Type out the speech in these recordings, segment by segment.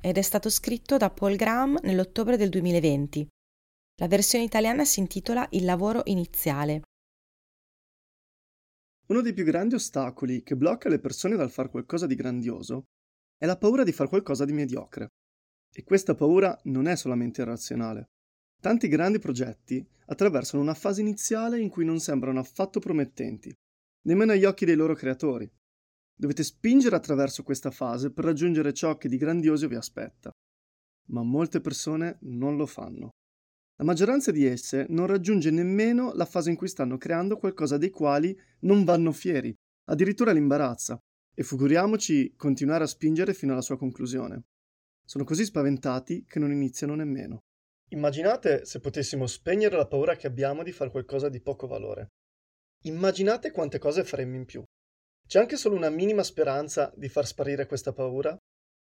ed è stato scritto da Paul Graham nell'ottobre del 2020. La versione italiana si intitola Il lavoro iniziale. Uno dei più grandi ostacoli che blocca le persone dal fare qualcosa di grandioso è la paura di fare qualcosa di mediocre. E questa paura non è solamente irrazionale. Tanti grandi progetti attraversano una fase iniziale in cui non sembrano affatto promettenti, nemmeno agli occhi dei loro creatori. Dovete spingere attraverso questa fase per raggiungere ciò che di grandioso vi aspetta. Ma molte persone non lo fanno. La maggioranza di esse non raggiunge nemmeno la fase in cui stanno creando qualcosa dei quali non vanno fieri, addirittura l'imbarazza, e figuriamoci continuare a spingere fino alla sua conclusione. Sono così spaventati che non iniziano nemmeno. Immaginate se potessimo spegnere la paura che abbiamo di fare qualcosa di poco valore. Immaginate quante cose faremmo in più. C'è anche solo una minima speranza di far sparire questa paura?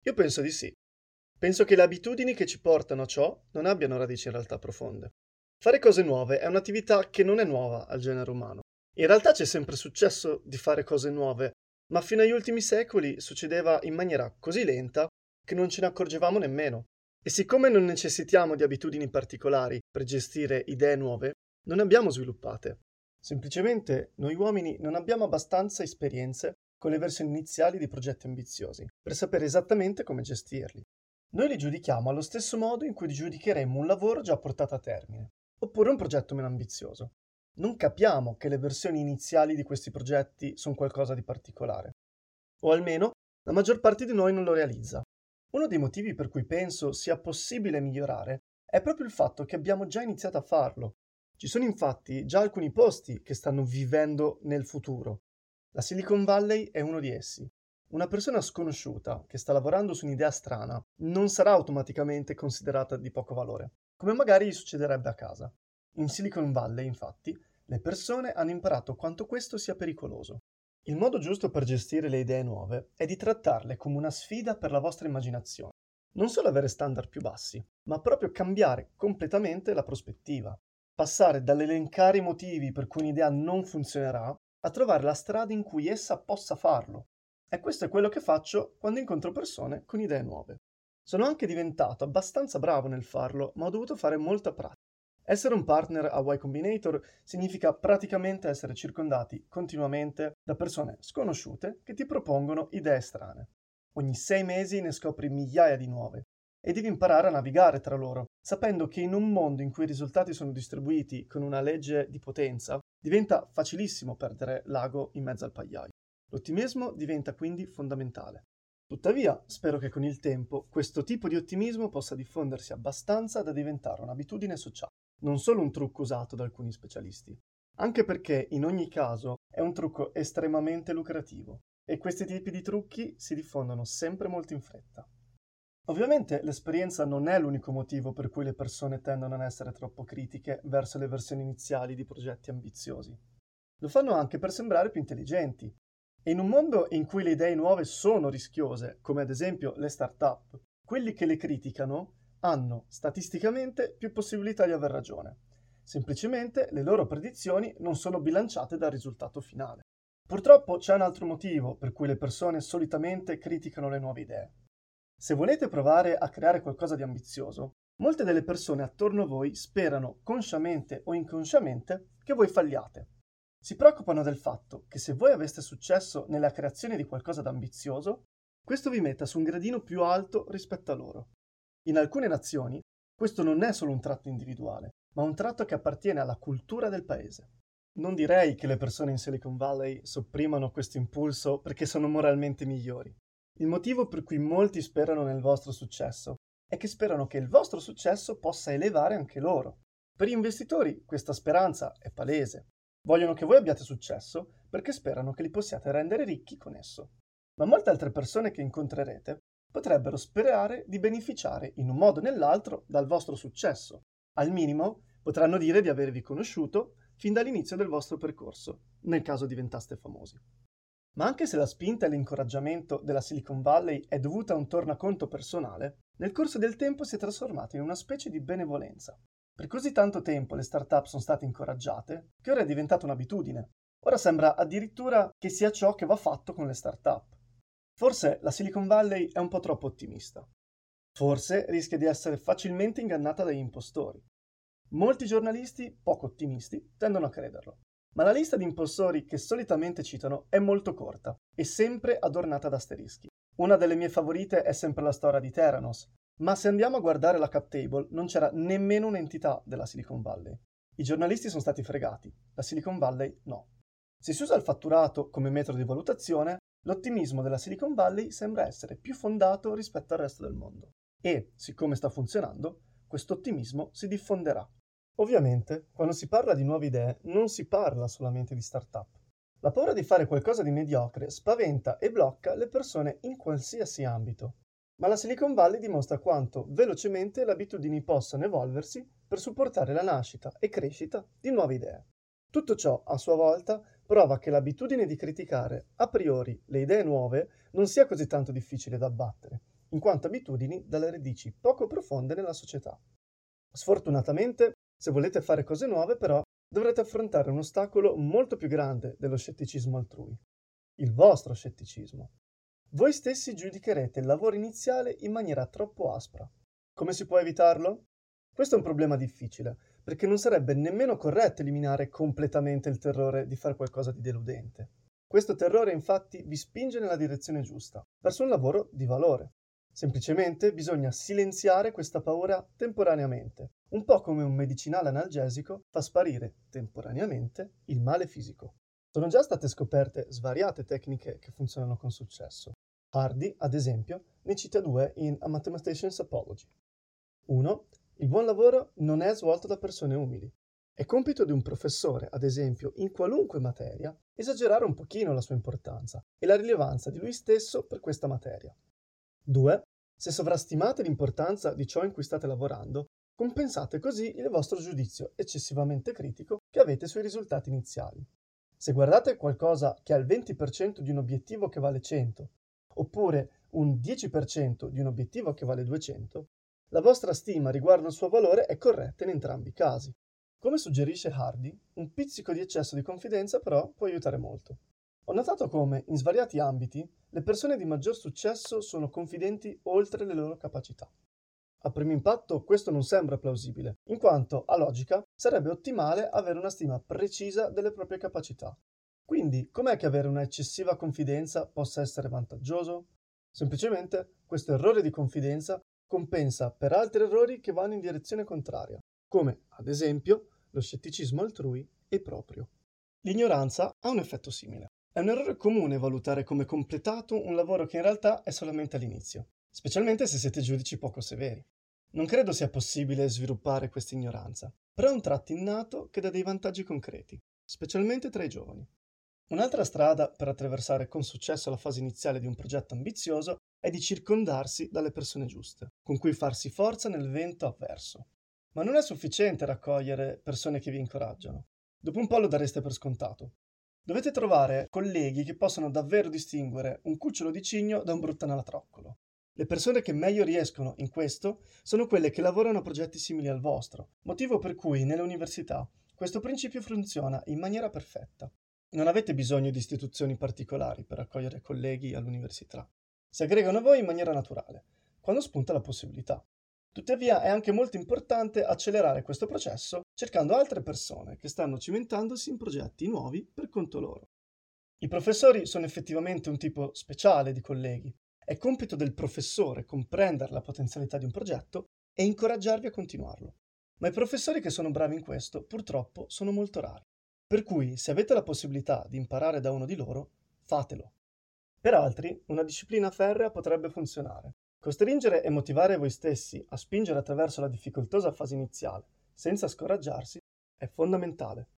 Io penso di sì. Penso che le abitudini che ci portano a ciò non abbiano radici in realtà profonde. Fare cose nuove è un'attività che non è nuova al genere umano. In realtà c'è sempre successo di fare cose nuove, ma fino agli ultimi secoli succedeva in maniera così lenta che non ce ne accorgevamo nemmeno. E siccome non necessitiamo di abitudini particolari per gestire idee nuove, non ne abbiamo sviluppate. Semplicemente noi uomini non abbiamo abbastanza esperienze con le versioni iniziali di progetti ambiziosi per sapere esattamente come gestirli. Noi li giudichiamo allo stesso modo in cui giudicheremmo un lavoro già portato a termine, oppure un progetto meno ambizioso. Non capiamo che le versioni iniziali di questi progetti sono qualcosa di particolare. O almeno la maggior parte di noi non lo realizza. Uno dei motivi per cui penso sia possibile migliorare è proprio il fatto che abbiamo già iniziato a farlo ci sono infatti già alcuni posti che stanno vivendo nel futuro. La Silicon Valley è uno di essi. Una persona sconosciuta che sta lavorando su un'idea strana non sarà automaticamente considerata di poco valore, come magari gli succederebbe a casa. In Silicon Valley, infatti, le persone hanno imparato quanto questo sia pericoloso. Il modo giusto per gestire le idee nuove è di trattarle come una sfida per la vostra immaginazione. Non solo avere standard più bassi, ma proprio cambiare completamente la prospettiva passare dall'elencare i motivi per cui un'idea non funzionerà a trovare la strada in cui essa possa farlo. E questo è quello che faccio quando incontro persone con idee nuove. Sono anche diventato abbastanza bravo nel farlo, ma ho dovuto fare molta pratica. Essere un partner a Y Combinator significa praticamente essere circondati continuamente da persone sconosciute che ti propongono idee strane. Ogni sei mesi ne scopri migliaia di nuove e devi imparare a navigare tra loro, sapendo che in un mondo in cui i risultati sono distribuiti con una legge di potenza, diventa facilissimo perdere l'ago in mezzo al pagliaio. L'ottimismo diventa quindi fondamentale. Tuttavia, spero che con il tempo questo tipo di ottimismo possa diffondersi abbastanza da diventare un'abitudine sociale, non solo un trucco usato da alcuni specialisti, anche perché in ogni caso è un trucco estremamente lucrativo e questi tipi di trucchi si diffondono sempre molto in fretta. Ovviamente l'esperienza non è l'unico motivo per cui le persone tendono a essere troppo critiche verso le versioni iniziali di progetti ambiziosi. Lo fanno anche per sembrare più intelligenti. E in un mondo in cui le idee nuove sono rischiose, come ad esempio le start-up, quelli che le criticano hanno statisticamente più possibilità di aver ragione. Semplicemente le loro predizioni non sono bilanciate dal risultato finale. Purtroppo c'è un altro motivo per cui le persone solitamente criticano le nuove idee. Se volete provare a creare qualcosa di ambizioso, molte delle persone attorno a voi sperano, consciamente o inconsciamente, che voi falliate. Si preoccupano del fatto che se voi aveste successo nella creazione di qualcosa d'ambizioso, questo vi metta su un gradino più alto rispetto a loro. In alcune nazioni, questo non è solo un tratto individuale, ma un tratto che appartiene alla cultura del paese. Non direi che le persone in Silicon Valley sopprimano questo impulso perché sono moralmente migliori. Il motivo per cui molti sperano nel vostro successo è che sperano che il vostro successo possa elevare anche loro. Per gli investitori questa speranza è palese. Vogliono che voi abbiate successo perché sperano che li possiate rendere ricchi con esso. Ma molte altre persone che incontrerete potrebbero sperare di beneficiare in un modo o nell'altro dal vostro successo. Al minimo potranno dire di avervi conosciuto fin dall'inizio del vostro percorso, nel caso diventaste famosi. Ma anche se la spinta e l'incoraggiamento della Silicon Valley è dovuta a un tornaconto personale, nel corso del tempo si è trasformata in una specie di benevolenza. Per così tanto tempo le start-up sono state incoraggiate che ora è diventata un'abitudine. Ora sembra addirittura che sia ciò che va fatto con le start-up. Forse la Silicon Valley è un po' troppo ottimista. Forse rischia di essere facilmente ingannata dagli impostori. Molti giornalisti, poco ottimisti, tendono a crederlo. Ma la lista di impostori che solitamente citano è molto corta e sempre adornata da asterischi. Una delle mie favorite è sempre la storia di Theranos, ma se andiamo a guardare la cap table non c'era nemmeno un'entità della Silicon Valley. I giornalisti sono stati fregati, la Silicon Valley no. Se si usa il fatturato come metodo di valutazione, l'ottimismo della Silicon Valley sembra essere più fondato rispetto al resto del mondo. E, siccome sta funzionando, questo ottimismo si diffonderà. Ovviamente, quando si parla di nuove idee, non si parla solamente di start-up. La paura di fare qualcosa di mediocre spaventa e blocca le persone in qualsiasi ambito. Ma la Silicon Valley dimostra quanto velocemente le abitudini possano evolversi per supportare la nascita e crescita di nuove idee. Tutto ciò, a sua volta, prova che l'abitudine di criticare a priori le idee nuove non sia così tanto difficile da abbattere, in quanto abitudini dalle radici poco profonde nella società. Sfortunatamente, se volete fare cose nuove, però, dovrete affrontare un ostacolo molto più grande dello scetticismo altrui, il vostro scetticismo. Voi stessi giudicherete il lavoro iniziale in maniera troppo aspra. Come si può evitarlo? Questo è un problema difficile, perché non sarebbe nemmeno corretto eliminare completamente il terrore di fare qualcosa di deludente. Questo terrore infatti vi spinge nella direzione giusta, verso un lavoro di valore. Semplicemente bisogna silenziare questa paura temporaneamente, un po' come un medicinale analgesico fa sparire temporaneamente il male fisico. Sono già state scoperte svariate tecniche che funzionano con successo. Hardy, ad esempio, ne cita due in A Mathematician's Apology. 1. Il buon lavoro non è svolto da persone umili. È compito di un professore, ad esempio, in qualunque materia, esagerare un pochino la sua importanza e la rilevanza di lui stesso per questa materia. 2. Se sovrastimate l'importanza di ciò in cui state lavorando, compensate così il vostro giudizio eccessivamente critico che avete sui risultati iniziali. Se guardate qualcosa che ha il 20% di un obiettivo che vale 100, oppure un 10% di un obiettivo che vale 200, la vostra stima riguardo il suo valore è corretta in entrambi i casi. Come suggerisce Hardy, un pizzico di eccesso di confidenza però può aiutare molto. Ho notato come, in svariati ambiti, le persone di maggior successo sono confidenti oltre le loro capacità. A primo impatto questo non sembra plausibile, in quanto, a logica, sarebbe ottimale avere una stima precisa delle proprie capacità. Quindi, com'è che avere una eccessiva confidenza possa essere vantaggioso? Semplicemente, questo errore di confidenza compensa per altri errori che vanno in direzione contraria, come, ad esempio, lo scetticismo altrui e proprio. L'ignoranza ha un effetto simile. È un errore comune valutare come completato un lavoro che in realtà è solamente all'inizio, specialmente se siete giudici poco severi. Non credo sia possibile sviluppare questa ignoranza, però è un tratto innato che dà dei vantaggi concreti, specialmente tra i giovani. Un'altra strada per attraversare con successo la fase iniziale di un progetto ambizioso è di circondarsi dalle persone giuste, con cui farsi forza nel vento avverso. Ma non è sufficiente raccogliere persone che vi incoraggiano. Dopo un po' lo dareste per scontato. Dovete trovare colleghi che possano davvero distinguere un cucciolo di cigno da un bruttanalatroccolo. Le persone che meglio riescono in questo sono quelle che lavorano a progetti simili al vostro, motivo per cui nelle università questo principio funziona in maniera perfetta. Non avete bisogno di istituzioni particolari per accogliere colleghi all'università. Si aggregano a voi in maniera naturale, quando spunta la possibilità. Tuttavia è anche molto importante accelerare questo processo cercando altre persone che stanno cimentandosi in progetti nuovi per conto loro. I professori sono effettivamente un tipo speciale di colleghi. È compito del professore comprendere la potenzialità di un progetto e incoraggiarvi a continuarlo. Ma i professori che sono bravi in questo purtroppo sono molto rari. Per cui se avete la possibilità di imparare da uno di loro, fatelo. Per altri, una disciplina ferrea potrebbe funzionare, Costringere e motivare voi stessi a spingere attraverso la difficoltosa fase iniziale, senza scoraggiarsi, è fondamentale.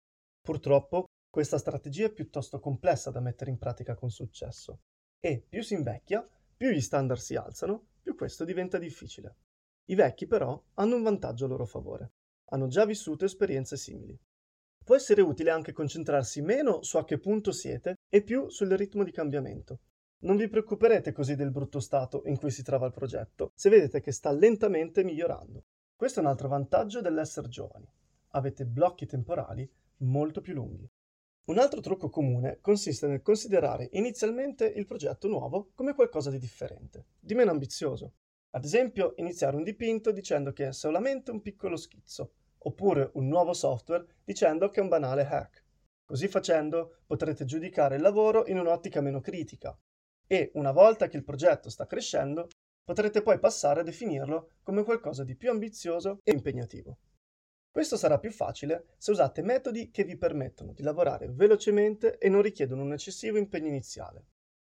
Purtroppo, questa strategia è piuttosto complessa da mettere in pratica con successo e più si invecchia, più gli standard si alzano, più questo diventa difficile. I vecchi però hanno un vantaggio a loro favore. hanno già vissuto esperienze simili. Può essere utile anche concentrarsi meno su a che punto siete e più sul ritmo di cambiamento. Non vi preoccuperete così del brutto stato in cui si trova il progetto, se vedete che sta lentamente migliorando. Questo è un altro vantaggio dell'essere giovani. Avete blocchi temporali molto più lunghi. Un altro trucco comune consiste nel considerare inizialmente il progetto nuovo come qualcosa di differente, di meno ambizioso. Ad esempio, iniziare un dipinto dicendo che è solamente un piccolo schizzo, oppure un nuovo software dicendo che è un banale hack. Così facendo potrete giudicare il lavoro in un'ottica meno critica e, una volta che il progetto sta crescendo, potrete poi passare a definirlo come qualcosa di più ambizioso e impegnativo. Questo sarà più facile se usate metodi che vi permettono di lavorare velocemente e non richiedono un eccessivo impegno iniziale.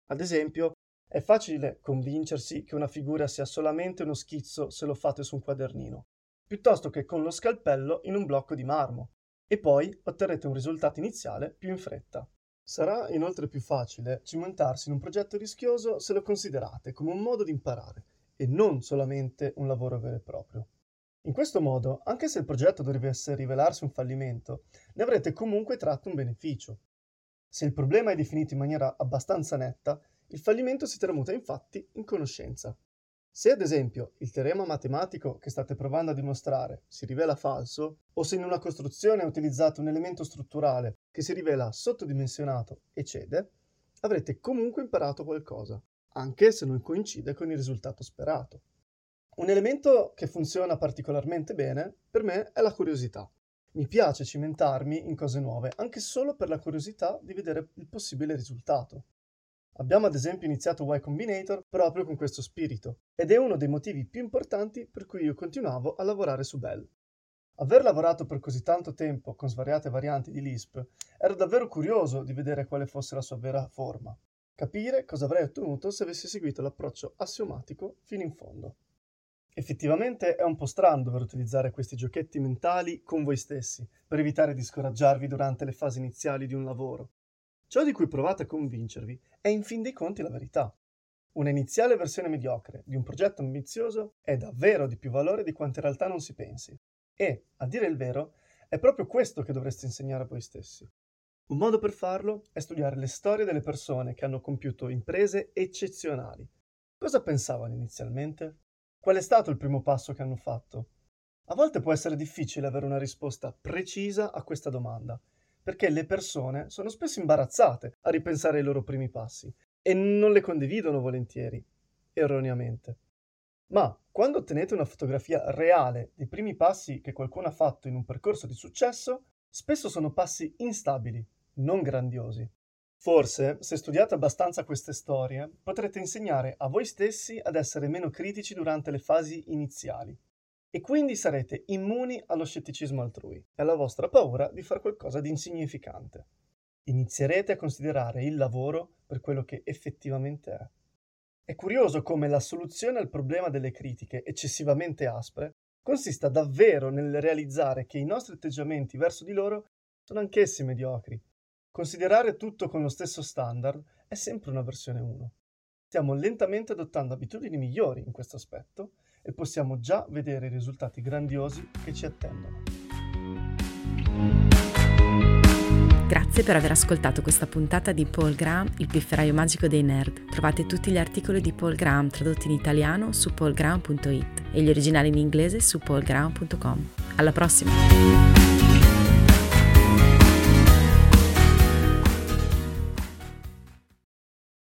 Ad esempio, è facile convincersi che una figura sia solamente uno schizzo se lo fate su un quadernino, piuttosto che con lo scalpello in un blocco di marmo, e poi otterrete un risultato iniziale più in fretta. Sarà inoltre più facile cimentarsi in un progetto rischioso se lo considerate come un modo di imparare e non solamente un lavoro vero e proprio. In questo modo, anche se il progetto dovesse rivelarsi un fallimento, ne avrete comunque tratto un beneficio. Se il problema è definito in maniera abbastanza netta, il fallimento si tramuta infatti in conoscenza. Se ad esempio il teorema matematico che state provando a dimostrare si rivela falso, o se in una costruzione è utilizzato un elemento strutturale che si rivela sottodimensionato e cede, avrete comunque imparato qualcosa, anche se non coincide con il risultato sperato. Un elemento che funziona particolarmente bene per me è la curiosità. Mi piace cimentarmi in cose nuove, anche solo per la curiosità di vedere il possibile risultato. Abbiamo ad esempio iniziato Y Combinator proprio con questo spirito ed è uno dei motivi più importanti per cui io continuavo a lavorare su Bell. Aver lavorato per così tanto tempo con svariate varianti di Lisp, ero davvero curioso di vedere quale fosse la sua vera forma, capire cosa avrei ottenuto se avessi seguito l'approccio assiomatico fino in fondo. Effettivamente è un po' strano dover utilizzare questi giochetti mentali con voi stessi per evitare di scoraggiarvi durante le fasi iniziali di un lavoro, Ciò di cui provate a convincervi è in fin dei conti la verità. Una iniziale versione mediocre di un progetto ambizioso è davvero di più valore di quanto in realtà non si pensi. E, a dire il vero, è proprio questo che dovreste insegnare a voi stessi. Un modo per farlo è studiare le storie delle persone che hanno compiuto imprese eccezionali. Cosa pensavano inizialmente? Qual è stato il primo passo che hanno fatto? A volte può essere difficile avere una risposta precisa a questa domanda, perché le persone sono spesso imbarazzate a ripensare ai loro primi passi e non le condividono volentieri, erroneamente. Ma quando ottenete una fotografia reale dei primi passi che qualcuno ha fatto in un percorso di successo, spesso sono passi instabili, non grandiosi. Forse, se studiate abbastanza queste storie, potrete insegnare a voi stessi ad essere meno critici durante le fasi iniziali e quindi sarete immuni allo scetticismo altrui e alla vostra paura di fare qualcosa di insignificante. Inizierete a considerare il lavoro per quello che effettivamente è. È curioso come la soluzione al problema delle critiche eccessivamente aspre consista davvero nel realizzare che i nostri atteggiamenti verso di loro sono anch'essi mediocri. Considerare tutto con lo stesso standard è sempre una versione 1. Stiamo lentamente adottando abitudini migliori in questo aspetto e possiamo già vedere i risultati grandiosi che ci attendono. Grazie per aver ascoltato questa puntata di Paul Graham, il pifferaio magico dei nerd. Trovate tutti gli articoli di Paul Graham tradotti in italiano su paulgraham.it e gli originali in inglese su paulgraham.com. Alla prossima!